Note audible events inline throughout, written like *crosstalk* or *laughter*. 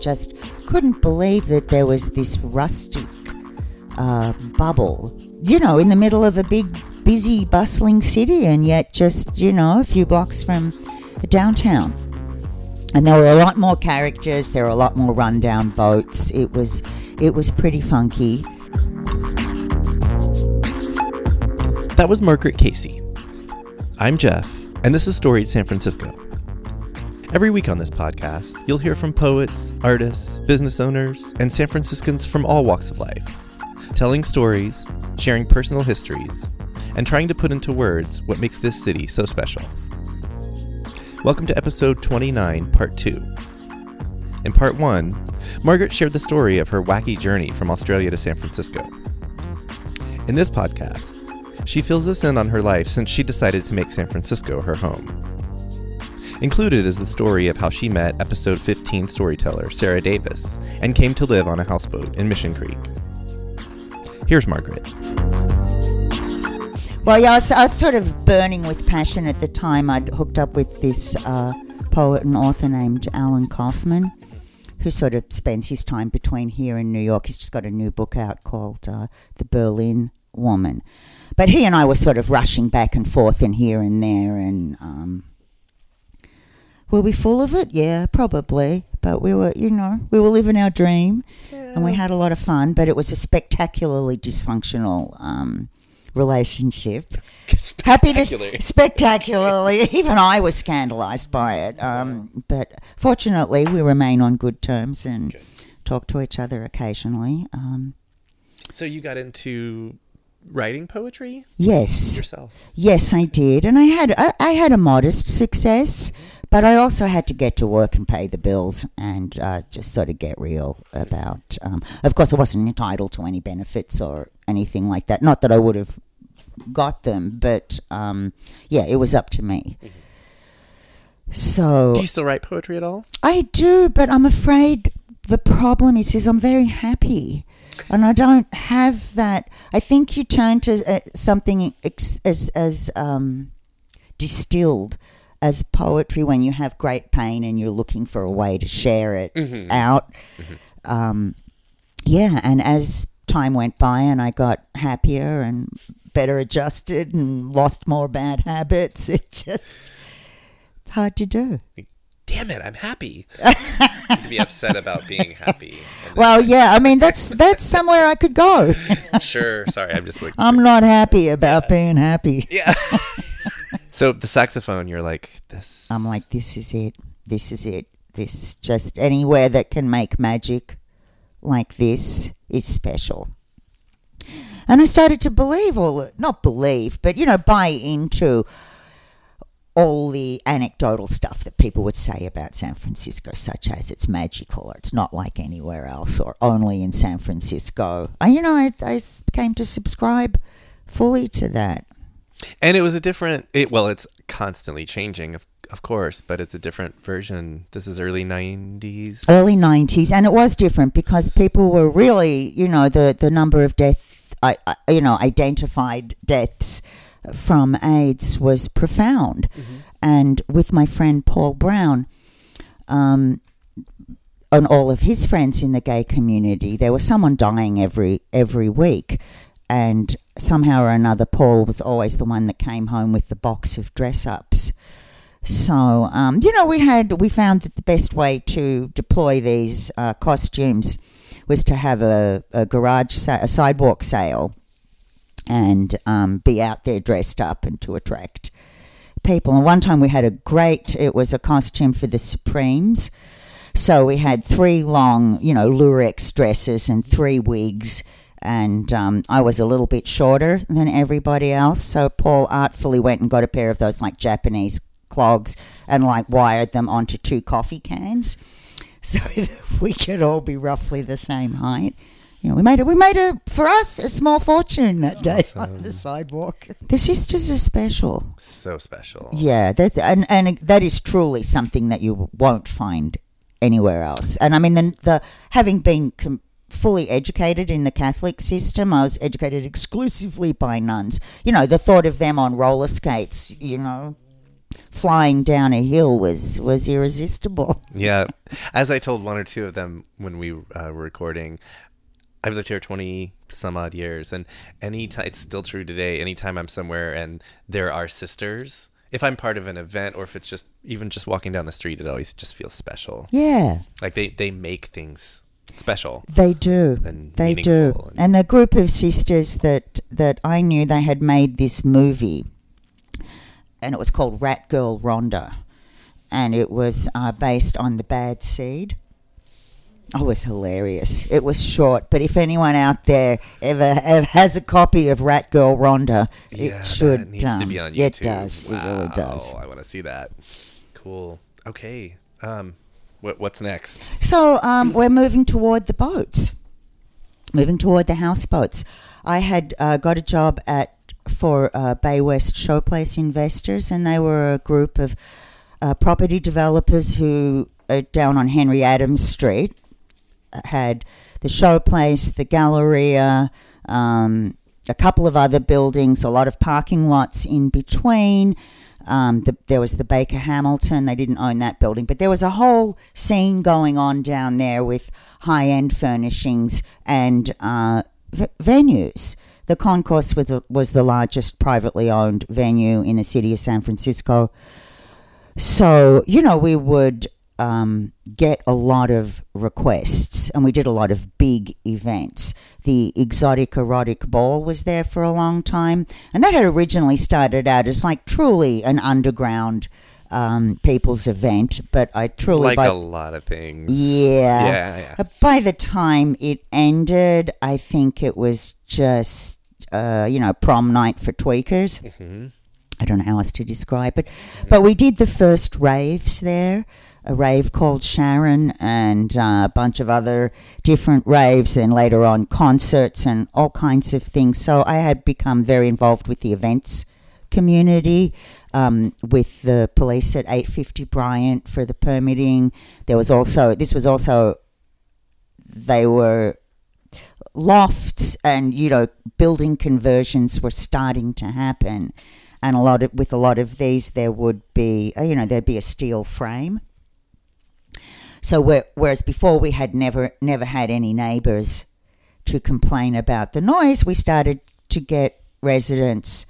just couldn't believe that there was this rustic uh, bubble, you know, in the middle of a big, busy, bustling city, and yet just, you know, a few blocks from downtown. And there were a lot more characters. There were a lot more rundown boats. It was, it was pretty funky. That was Margaret Casey. I'm Jeff, and this is Storied San Francisco. Every week on this podcast, you'll hear from poets, artists, business owners, and San Franciscans from all walks of life, telling stories, sharing personal histories, and trying to put into words what makes this city so special. Welcome to episode 29, part 2. In part 1, Margaret shared the story of her wacky journey from Australia to San Francisco. In this podcast, she fills us in on her life since she decided to make San Francisco her home. Included is the story of how she met episode 15 storyteller Sarah Davis and came to live on a houseboat in Mission Creek. Here's Margaret. Well, yeah, I was, I was sort of burning with passion at the time. I'd hooked up with this uh, poet and author named Alan Kaufman, who sort of spends his time between here and New York. He's just got a new book out called uh, The Berlin Woman. But he and I were sort of rushing back and forth and here and there, and um, were we full of it? Yeah, probably. But we were, you know, we were living our dream, yeah. and we had a lot of fun. But it was a spectacularly dysfunctional um, relationship. Happy to spectacularly. *laughs* Even I was scandalized by it. Um, but fortunately, we remain on good terms and good. talk to each other occasionally. Um, so you got into writing poetry? Yes. Yourself? Yes, I did, and I had I, I had a modest success. But I also had to get to work and pay the bills and uh, just sort of get real about. Um, of course, I wasn't entitled to any benefits or anything like that. Not that I would have got them, but um, yeah, it was up to me. So. Do you still write poetry at all? I do, but I'm afraid the problem is, is I'm very happy. And I don't have that. I think you turn to uh, something ex- as as um, distilled as poetry when you have great pain and you're looking for a way to share it mm-hmm. out. Mm-hmm. Um, yeah, and as time went by and I got happier and better adjusted and lost more bad habits, it just it's hard to do. Damn it, I'm happy. *laughs* to be upset about being happy. Well, *laughs* yeah, I mean that's that's somewhere I could go. sure. Sorry, I'm just like I'm not happy about yeah. being happy. Yeah. *laughs* So the saxophone, you're like this. I'm like, this is it. This is it. This just anywhere that can make magic like this is special. And I started to believe all, not believe, but you know, buy into all the anecdotal stuff that people would say about San Francisco, such as it's magical or it's not like anywhere else or only in San Francisco. I, you know, I, I came to subscribe fully to that. And it was a different. It, well, it's constantly changing, of, of course, but it's a different version. This is early '90s. Early '90s, and it was different because people were really, you know, the the number of deaths, uh, you know, identified deaths from AIDS was profound. Mm-hmm. And with my friend Paul Brown, um, and all of his friends in the gay community, there was someone dying every every week, and somehow or another, Paul was always the one that came home with the box of dress ups. So, um, you know, we had we found that the best way to deploy these uh, costumes was to have a, a garage sa- a sidewalk sale and um, be out there dressed up and to attract people. And one time we had a great it was a costume for the Supremes. So we had three long, you know, lurex dresses and three wigs and um, I was a little bit shorter than everybody else. So Paul artfully went and got a pair of those like Japanese clogs and like wired them onto two coffee cans, *laughs* so we could all be roughly the same height. You know, we made it. We made a for us a small fortune that day awesome. on the sidewalk. The sisters are special. So special. Yeah, that and and that is truly something that you won't find anywhere else. And I mean, the, the having been com- fully educated in the Catholic system. I was educated exclusively by nuns. You know, the thought of them on roller skates, you know, flying down a hill was was irresistible. *laughs* Yeah. As I told one or two of them when we uh, were recording, I've lived here 20 some odd years and any time it's still true today anytime I'm somewhere and there are sisters if I'm part of an event or if it's just even just walking down the street it always just feels special Yeah, like they they make things special they do. They do. and- And the group of sisters that that I knew, they had made this movie, and it was called Rat Girl Rhonda, and it was uh, based on the Bad Seed. Oh, it was hilarious. It was short, but if anyone out there ever, ever has a copy of Rat Girl Rhonda, yeah, it should. needs to um, be on YouTube. It does. It really does. Wow, I want to see that. Cool. Okay. Um, what what's next? So um, we're moving toward the boats, moving toward the houseboats. I had uh, got a job at for uh, Bay West Showplace Investors, and they were a group of uh, property developers who uh, down on Henry Adams Street uh, had the Showplace, the Galleria. Um, a couple of other buildings, a lot of parking lots in between. Um, the, there was the Baker Hamilton. They didn't own that building, but there was a whole scene going on down there with high end furnishings and uh, v- venues. The Concourse was the, was the largest privately owned venue in the city of San Francisco. So, you know, we would um, get a lot of requests and we did a lot of big events. The Exotic Erotic Ball was there for a long time, and that had originally started out as like truly an underground um, people's event, but I truly Like by, a lot of things. yeah. Yeah. Yeah. Uh, By the time it ended, I think it was just, uh, you know, prom night for tweakers. Mhm. I don't know how else to describe it. But we did the first raves there. A rave called Sharon and uh, a bunch of other different raves, and later on concerts and all kinds of things. So I had become very involved with the events community, um, with the police at 850 Bryant for the permitting. There was also, this was also, they were lofts and you know building conversions were starting to happen and a lot of with a lot of these there would be uh, you know there'd be a steel frame so where, whereas before we had never never had any neighbors to complain about the noise we started to get residents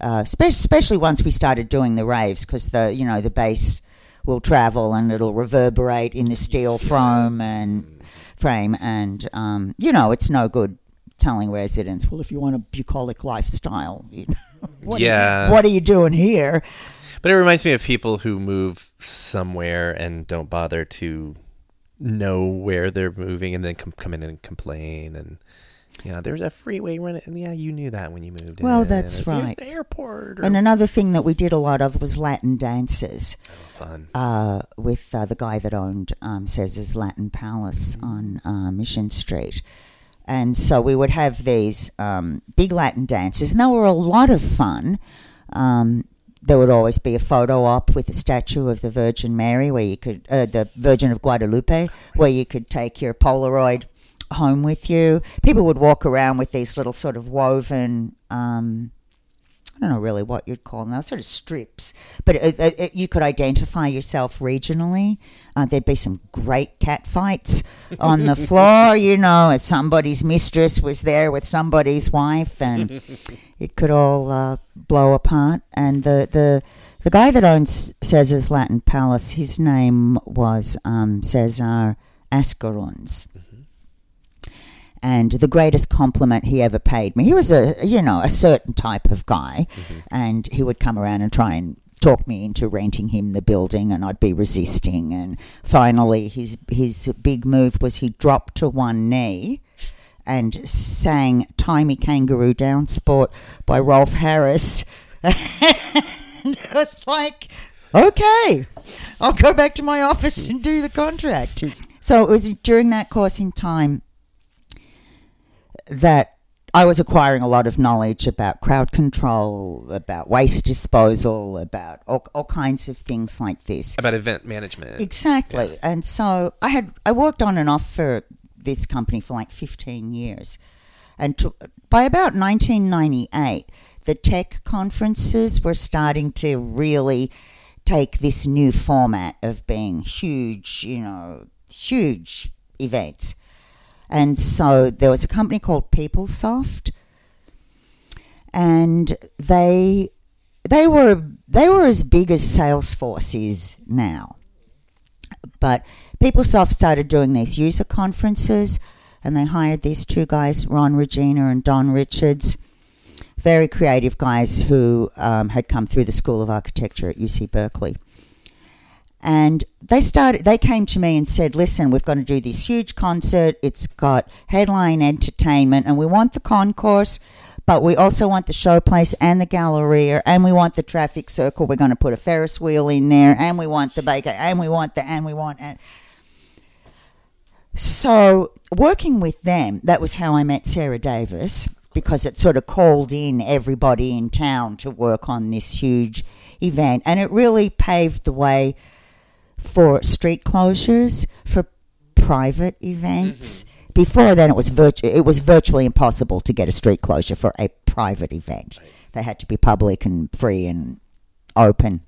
uh, spe- especially once we started doing the raves because the you know the bass will travel and it'll reverberate in the steel frame and frame and um, you know it's no good telling residents well if you want a bucolic lifestyle you know *laughs* what, Yeah. are what are you doing here But it reminds me of people who move somewhere and don't bother to know where they're moving and then come, come in and complain and yeah, there's a freeway running and yeah, you knew that when you moved in. Well, in. that's right. The airport. Or and another thing that we did a lot of was latin dances fun. uh, with uh, the guy that owned um, Cesar's Latin Palace on uh, Mission Street. And so we would have these um, big Latin dances, and they were a lot of fun. Um, there would always be a photo op with a statue of the Virgin Mary, where you could, uh, the Virgin of Guadalupe, where you could take your Polaroid home with you. People would walk around with these little sort of woven. Um, don't know really what you'd call them. They're sort of strips, but it, it, it- you could identify yourself regionally. Uh, there'd be some great cat fights on the floor, *laughs* you know, and somebody's mistress was there with somebody's wife, and *laughs* it could all uh, blow apart. And the, the the guy that owns Cesar's Latin Palace, his name was um, Cesar Ascarrunz and the greatest compliment he ever paid me. He was a you know a certain type of guy, mm-hmm. and he would come around and try and talk me into renting him the building, and I'd be resisting. And finally, his his big move was he dropped to one knee. And sang "Tie Me Kangaroo Down" sport by Rolf Harris, *laughs* and it was like, okay, I'll go back to my office and do the contract. So it was during that course in time that I was acquiring a lot of knowledge about crowd control, about waste disposal, about all, all kinds of things like this. About event management. Exactly. And so I had I worked on and off for this company for like 15 years. And to, by about 1998, the tech conferences were starting to really take this new format of being huge, you know, huge events. And so there was a company called PeopleSoft, and they they were they were as big as Salesforce is now. But PeopleSoft started doing these user conferences, and they hired these two guys, Ron Regina and Don Richards, very creative guys who um, had come through the School of Architecture at UC Berkeley. And they started. They came to me and said, "Listen, we've got to do this huge concert. It's got headline entertainment, and we want the concourse, but we also want the showplace and the galleria, and we want the traffic circle. We're going to put a Ferris wheel in there, and we want the baker, and we want the, and we want." And so, working with them, that was how I met Sarah Davis because it sort of called in everybody in town to work on this huge event, and it really paved the way for street closures for private events. Before then, it was virtu- it was virtually impossible to get a street closure for a private event. They had to be public and free and open.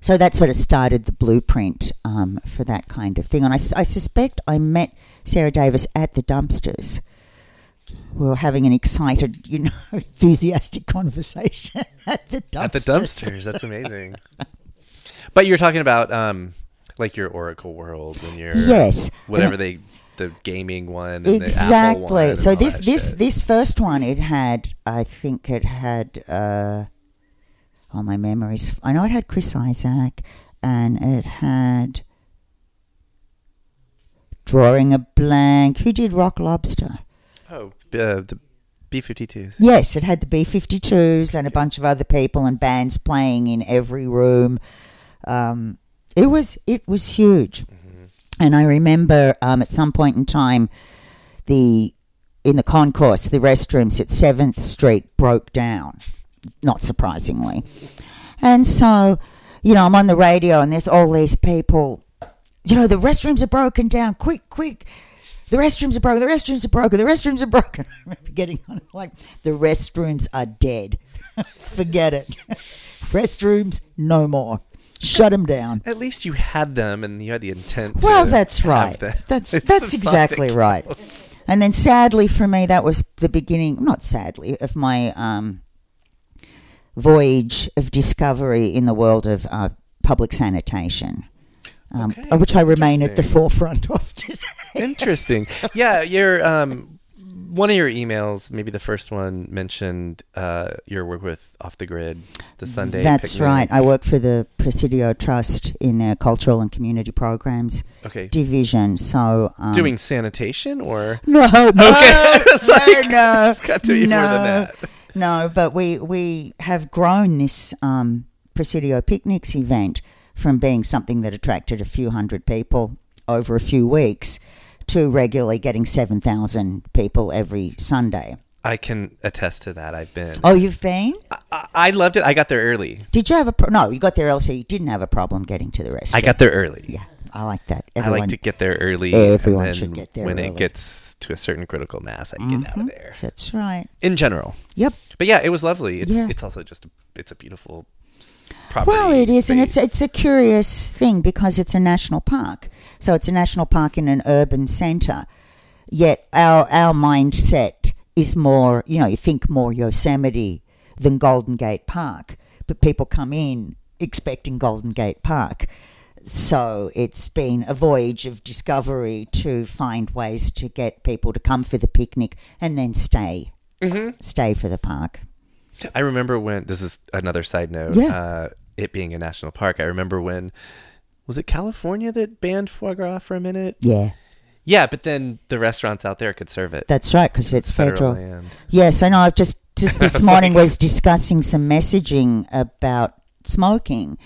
So that sort of started the blueprint um, for that kind of thing. And I suspect I met Sarah Davis at the dumpsters. We were having an excited, you know, *laughs* enthusiastic conversation *laughs* at the dumpsters. At the dumpsters. That's amazing. *laughs* but you're talking about um, like your Oracle World and your Yes. whatever they the gaming one and the Apple one exactly and so this this shit. this first one it had i think it had uh oh my memories i know it had Chris Isaak and it had drawing a blank who did rock lobster oh uh, the B52s. yes it had the b-52s and a bunch of other people and bands playing in every room um it was it was huge and I remember um, at some point in time, the in the concourse, the restrooms at Seventh Street broke down. Not surprisingly, and so you know I'm on the radio, and there's all these people. You know the restrooms are broken down. Quick, quick! The restrooms are broken. The restrooms are broken. The restrooms are broken. *laughs* I remember getting on like the restrooms are dead. *laughs* Forget it. *laughs* restrooms no more. Shut them down. At least you had them and you had the intent. Well, to that's right. That's *laughs* that's exactly right. And then, sadly for me, that was the beginning. Not sadly, of my um, voyage of discovery in the world of uh, public sanitation, um, Okay, which I remain at the forefront of today. Interesting. Yeah, your um, one of your emails, maybe the first one, mentioned uh, your work with Off the Grid, the Sunday. That's picnic. right. I work for the Presidio Trust in their cultural and community programs Okay. division. So um, Doing sanitation or No, *laughs* no, no, *laughs* like, no, it's got to be no, more than that. No, but we we have grown this um, Presidio Picnics event from being something that attracted a few hundred people over a few weeks to regularly getting seven thousand people every Sunday. I can attest to that. I've been. Oh, you've been? I, I loved it. I got there early. Did you have a pro- no? You got there early, so you didn't have a problem getting to the rest. I got there early. yeah. I like that. I like to get there early. Everyone should get there when early. it gets to a certain critical mass. I get out of mm-hmm. there. That's right. In general, Yep. but yeah, it was lovely. It's Yeah. it's also just a, it's a beautiful property. Well, it is, and it's it's a curious thing because it's a national park. So it's a national park in an urban centre. Yet our our mindset is more, you know, you think more Yosemite than Golden Gate Park, but people come in expecting Golden Gate Park. So it's been a voyage of discovery to find ways to get people to come for the picnic and then stay, Mm-hmm. stay for the park. I remember when this is another side note. Yeah. Uh, it being a national park, I remember when was it California that banned foie gras for a minute? Yeah, Yeah, but then the restaurants out there could serve it. that's right because it's federal. land. Yes, I know. I've just just *laughs* this morning like- was discussing some messaging about smoking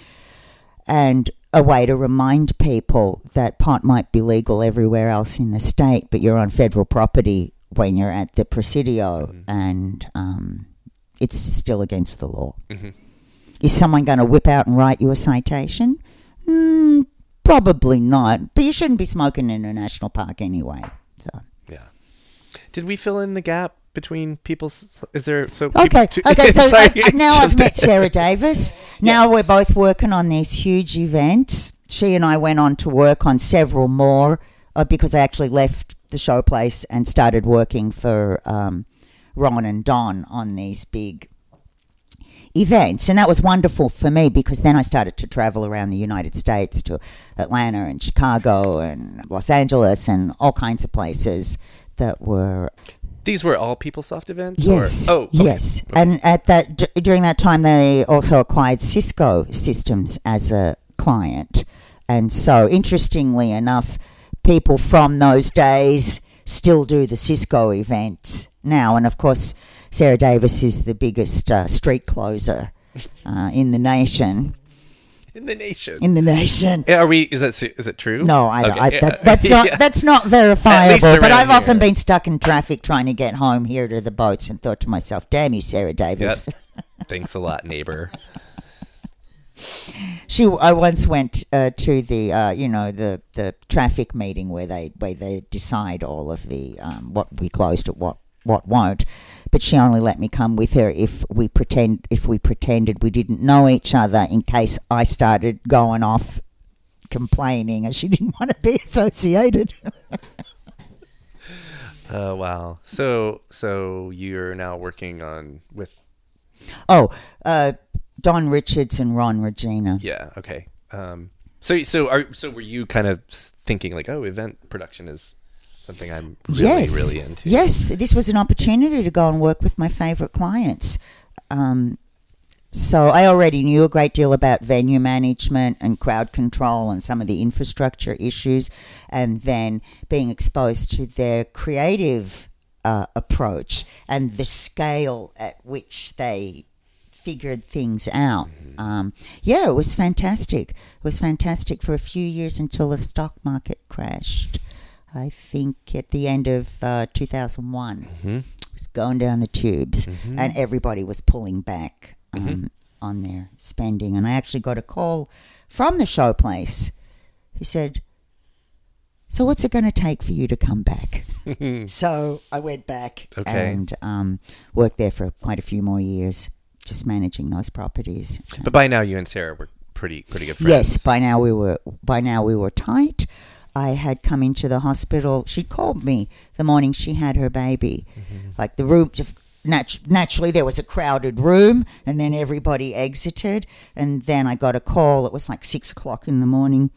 and a way to remind people that pot might be legal everywhere else in the state, but you're on federal property when you're at the Presidio, Mm-hmm. and um, it's still against the law. Mhm. Is someone going to whip out and write you a citation? Mm, probably not. But you shouldn't be smoking in a national park anyway. So Yeah. Did we fill in the gap between people? Is there so? Okay, peop- okay. *laughs* So I, I- now I've met. *laughs* Sarah Davis. Now Yes. we're both working on these huge events. She and I went on to work on several more uh, because I actually left the showplace and started working for um, Ron and Don on these big events. And that was wonderful for me because then I started to travel around the United States to Atlanta and Chicago and Los Angeles and all kinds of places that were These were all PeopleSoft events. Yes. Or, oh, okay. yes. And at that d- during that time, they also acquired Cisco Systems as a client, and so interestingly enough, people from those days still do the Cisco events now, and of course, Sarah Davis is the biggest uh, street closer uh, in the nation. in the nation. In the nation. Are we? Is that is it true? No, I, Okay, I, that, that's not Yeah. that's not *laughs* verifiable. But I've often been stuck in traffic trying to get home here to the boats and thought to myself, "Damn you, Sarah Davis." Thanks a lot, neighbor. *laughs* She, I once went uh, to the, uh, you know, the, the traffic meeting where they where they decide all of the um, what we closed at what what won't. But she only let me come with her if we pretend if we pretended we didn't know each other in case I started going off complaining and she *laughs* didn't want to be associated. *laughs* Oh wow. So so you're now working on with oh, uh, Don Richards and Ron Regina. yeah okay. Um. So so are so were you kind of thinking like oh event production is something I'm really yes. really into. Yes, this was an opportunity to go and work with my favorite clients. Um, so I already knew a great deal about venue management and crowd control and some of the infrastructure issues, and then being exposed to their creative uh, approach and the scale at which they figured things out. Um, yeah, it was fantastic. It was fantastic for a few years until the stock market crashed. I think at the end of uh, 2001. Mhm. It was going down the tubes, Mm-hmm. and everybody was pulling back um, on their spending. And I actually got a call from the show place who said, So, what's it going to take for you to come back? *laughs* so, I went back Okay. and um, worked there for quite a few more years, just managing those properties. But by now you and Sarah were pretty pretty good friends. Yes, by now we were by now we were tight. I had come into the hospital. She called me the morning she had her baby. Like the room, just nat- naturally there was a crowded room, and then everybody exited. And then I got a call. It was like six o'clock in the morning,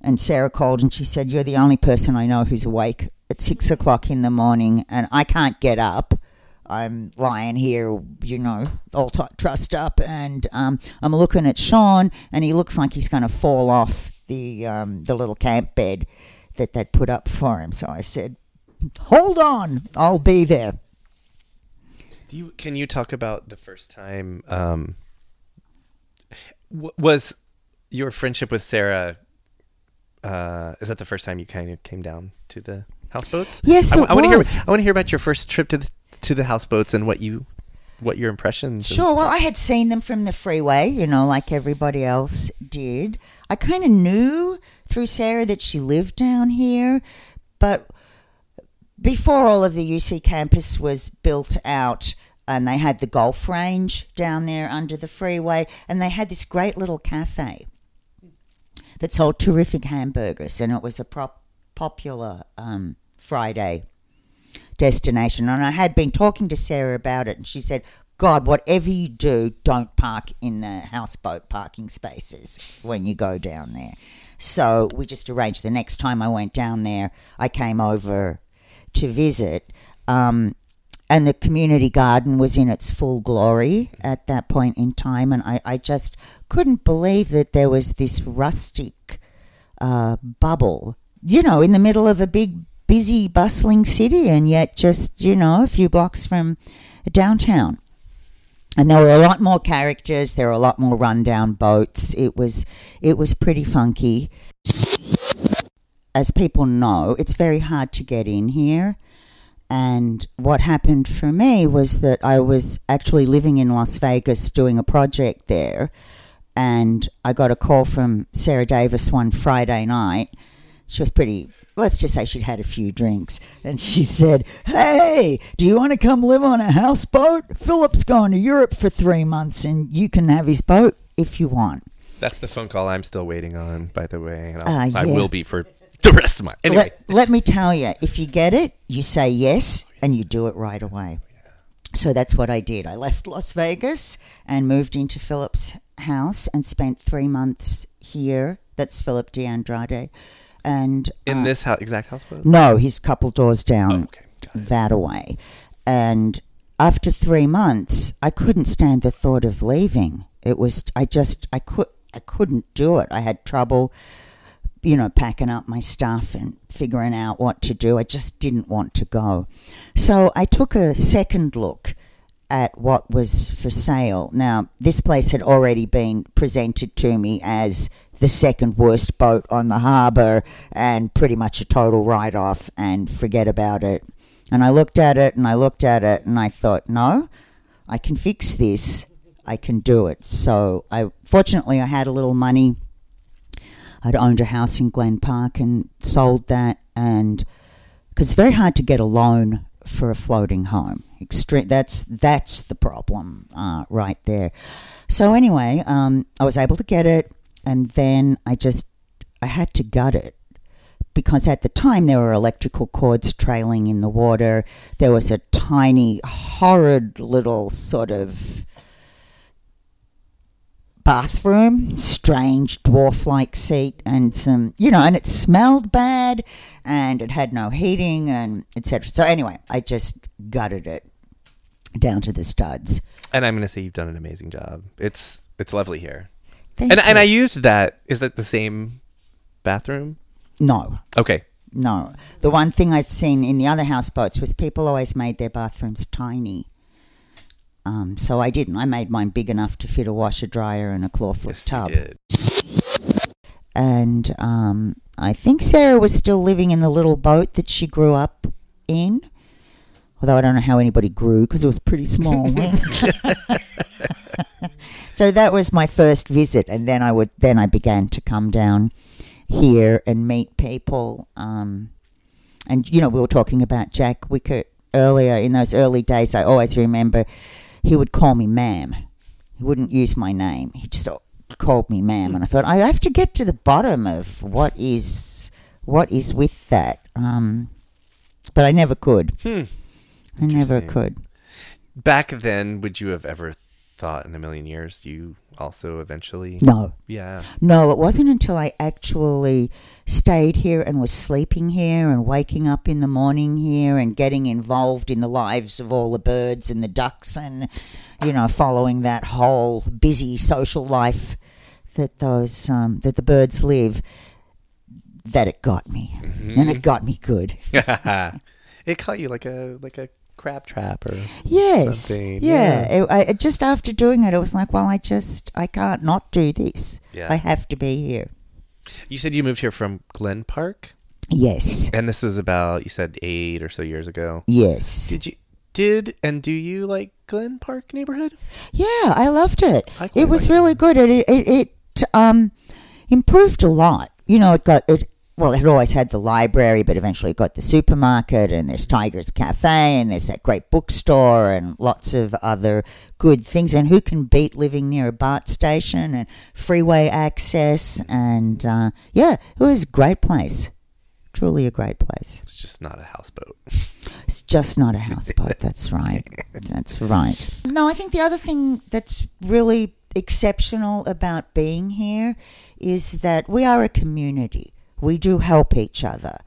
and Sarah called and she said, "You're the only person I know who's awake at six o'clock in the morning, and I can't get up." I'm lying here, you know, all t- trussed up, and um, I'm looking at Sean, and he looks like he's going to fall off the um, the little camp bed that they'd put up for him. So I said, "Hold on, I'll be there." Do you can you talk about the first time um w- was your friendship with Sarah uh is that the first time you kind of came down to the houseboats? Yes, I, it want to hear. I want to hear about your first trip to the to the houseboats and what you what your impressions Sure. Well, I had seen them from the freeway, you know, like everybody else did. I kind of knew through Sarah that she lived down here, but before all of the UC campus was built out, and they had the golf range down there under the freeway, and they had this great little cafe that sold terrific hamburgers, and it was a prop- popular um, Friday destination. And I had been talking to Sarah about it, and she said, God, whatever you do, don't park in the houseboat parking spaces when you go down there. So we just arranged the next time I went down there, I came over to visit. Um, and the community garden was in its full glory at that point in time. And I, I just couldn't believe that there was this rustic uh, bubble, you know, in the middle of a big, busy, bustling city, and yet just, you know, a few blocks from downtown. And there were a lot more characters. There were a lot more rundown boats. It was, it was pretty funky. As people know, it's very hard to get in here. And what happened for me was that I was actually living in Las Vegas doing a project there. And I got a call from Sarah Davis one Friday night. She was pretty, let's just say she'd had a few drinks, and she said, "Hey, do you want to come live on a houseboat? Philip's going to Europe for three months, and you can have his boat if you want." That's the phone call I'm still waiting on, by the way. And I'll, Ah, I will be for the rest of my. Anyway, Let, let me tell you, if you get it, you say yes, and you do it right away. So that's what I did. I left Las Vegas and moved into Philip's house and spent three months here. That's Philip de Andrade, and in uh, this house, exact houseboat. No, he's a couple doors down Oh, okay. That away. And after three months, I couldn't stand the thought of leaving. It was I just I could I couldn't do it. I had trouble, you know, packing up my stuff and figuring out what to do. I just didn't want to go. So I took a second look at what was for sale. Now, this place had already been presented to me as the second worst boat on the harbour and pretty much a total write off and forget about it. And I looked at it and I looked at it and I thought, no, I can fix this. I can do it. So I fortunately I had a little money. I'd owned a house in Glen Park and sold that and because it's very hard to get a loan for a floating home. Extreme. That's that's the problem uh, right there. So anyway, um, I was able to get it, and then I just I had to gut it because at the time there were electrical cords trailing in the water. There was a tiny, horrid little sort of bathroom, strange dwarf-like seat, and some, you know, and it smelled bad, and it had no heating, and etc. So anyway, I just gutted it down to the studs. And I'm going to say you've done an amazing job. It's it's lovely here. Thank And and I used that. Is that the same bathroom? no, Okay. no. The one thing I'd seen in the other houseboats was people always made their bathrooms tiny. Um, so I didn't. I made mine big enough to fit a washer, dryer, and a clawfoot Yes, tub. you did. and um, I think Sarah was still living in the little boat that she grew up in. Although I don't know how anybody grew because it was pretty small. *laughs* *laughs* so that was my first visit, and then I would then I began to come down here and meet people. Um, and you know, we were talking about Jack Wickett earlier. In those early days, I always remember he would call me ma'am. He wouldn't use my name. He just called me ma'am, and I thought I have to get to the bottom of what is what is with that. Um, but I never could. Hmm. I never could. Back then, would you have ever thought in a million years you also eventually? No, Yeah. no, it wasn't until I actually stayed here and was sleeping here and waking up in the morning here and getting involved in the lives of all the birds and the ducks and, you know, following that whole busy social life that those um, that the birds live. That it got me, and it got me good. *laughs* it caught you like a like a crab trap or Yes. something, Yeah. It, I, just after doing it, it was like, well, I just, I can't not do this. Yeah. I have to be here. You said you moved here from Glen Park, Yes. and this is about you said eight or so years ago. Yes. Did you did and do you like Glen Park neighborhood? Yeah, I loved it. I It was like it. really good. It, it, it, it um, improved a lot. You know, it got, it, well, it always had the library, but eventually it got the supermarket, and there's Tiger's Cafe, and there's that great bookstore, and lots of other good things. And who can beat living near a BART station and freeway access? And uh, yeah, it was a great place. Truly a great place. It's just not a houseboat. *laughs* It's just not a houseboat. That's right. That's right. No, I think the other thing that's really exceptional about being here is that we are a community. We do help each other.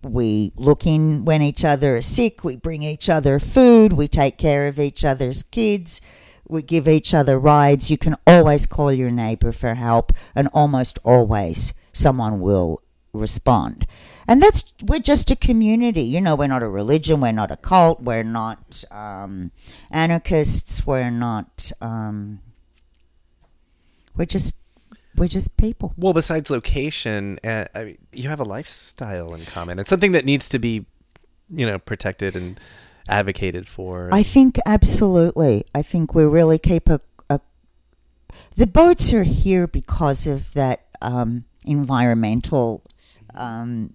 We look in when each other is sick. We bring each other food. We take care of each other's kids. We give each other rides. You can always call your neighbor for help, and almost always someone will respond. And that's we're just a community. You know, we're not a religion. We're not a cult. We're not um, anarchists. We're not. Um, we're just we're just people. Well, besides location, uh, I mean, you have a lifestyle in common. It's something that needs to be, you know, protected and advocated for. I think absolutely. I think we really keep a, a the boats are here because of that um, environmental um,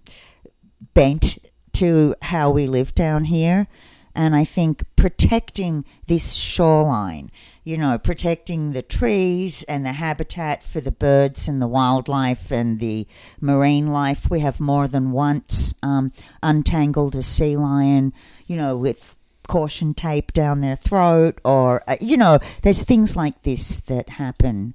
bent to how we live down here. And I think protecting this shoreline, you know, protecting the trees and the habitat for the birds and the wildlife and the marine life. We have more than once um, untangled a sea lion, you know, with caution tape down their throat, or, uh, you know, there's things like this that happen.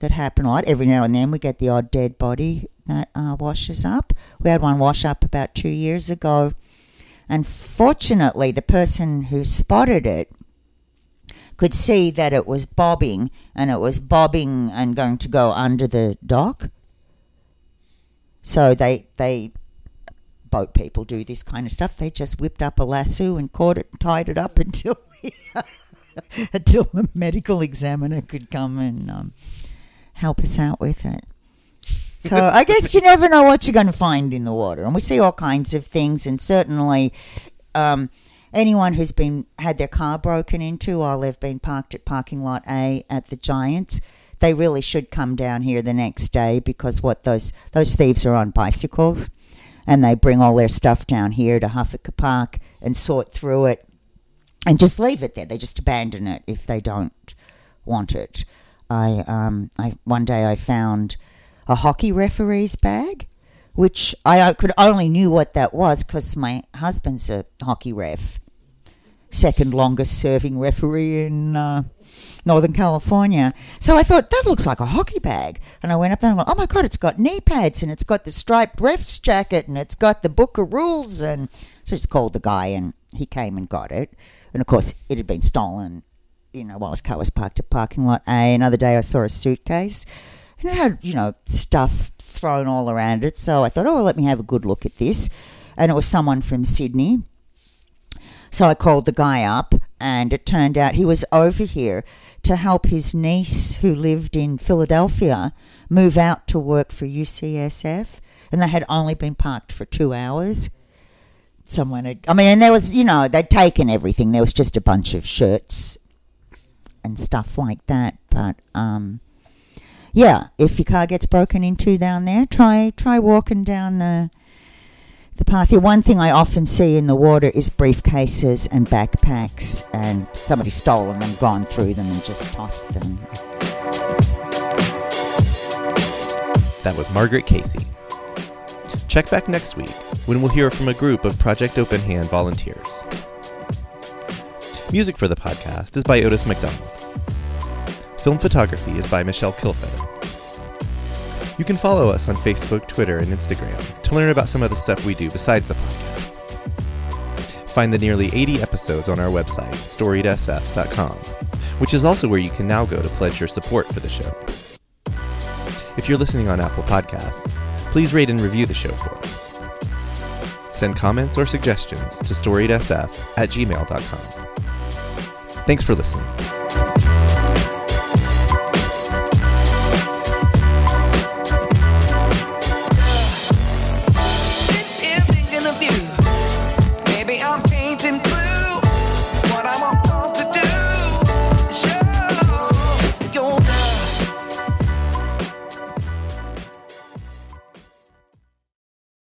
That happen a lot. Every now and then we get the odd dead body that uh, washes up. We had one wash up about two years ago. And fortunately, the person who spotted it could see that it was bobbing and it was bobbing and going to go under the dock. So they they boat people do this kind of stuff. They just whipped up a lasso and caught it and tied it up *laughs* until the, *laughs* until the medical examiner could come and um, help us out with it. So I guess you never know what you're going to find in the water, and we see all kinds of things. And certainly, um, anyone who's been had their car broken into while they've been parked at parking lot A at the Giants, they really should come down here the next day because what those those thieves are on bicycles, and they bring all their stuff down here to Huffika Park and sort through it, and just leave it there. They just abandon it if they don't want it. I um I one day I found a hockey referee's bag, which I could only knew what that was because my husband's a hockey ref, second longest serving referee in uh, Northern California. So I thought that looks like a hockey bag, and I went up there and went, oh my god, it's got knee pads and it's got the striped ref's jacket and it's got the book of rules, and so I just called the guy and he came and got it, and of course it had been stolen. You know, while his car was parked at parking lot A. Another day, I saw a suitcase and it had, you know, stuff thrown all around it. So I thought, oh, well, let me have a good look at this. And it was someone from Sydney. So I called the guy up, and it turned out he was over here to help his niece, who lived in Philadelphia, move out to work for UCSF. And they had only been parked for two hours. Someone had, I mean, and there was, you know, they'd taken everything. There was just a bunch of shirts and stuff like that. But, um, yeah, if your car gets broken into down there, try try walking down the the path here. One thing I often see in the water is briefcases and backpacks, and somebody stolen them, and gone through them, and just tossed them. That was Margaret Casey. Check back next week when we'll hear from a group of Project Open Hand volunteers. Music for the podcast is by Otis McDonald. Film photography is by Michelle Kilfeather. You can follow us on Facebook, Twitter, and Instagram to learn about some of the stuff we do besides the podcast. Find the nearly 80 episodes on our website, storiedsf.com, which is also where you can now go to pledge your support for the show. If you're listening on Apple Podcasts, please rate and review the show for us. Send comments or suggestions to storiedsf at gmail.com. Thanks for listening.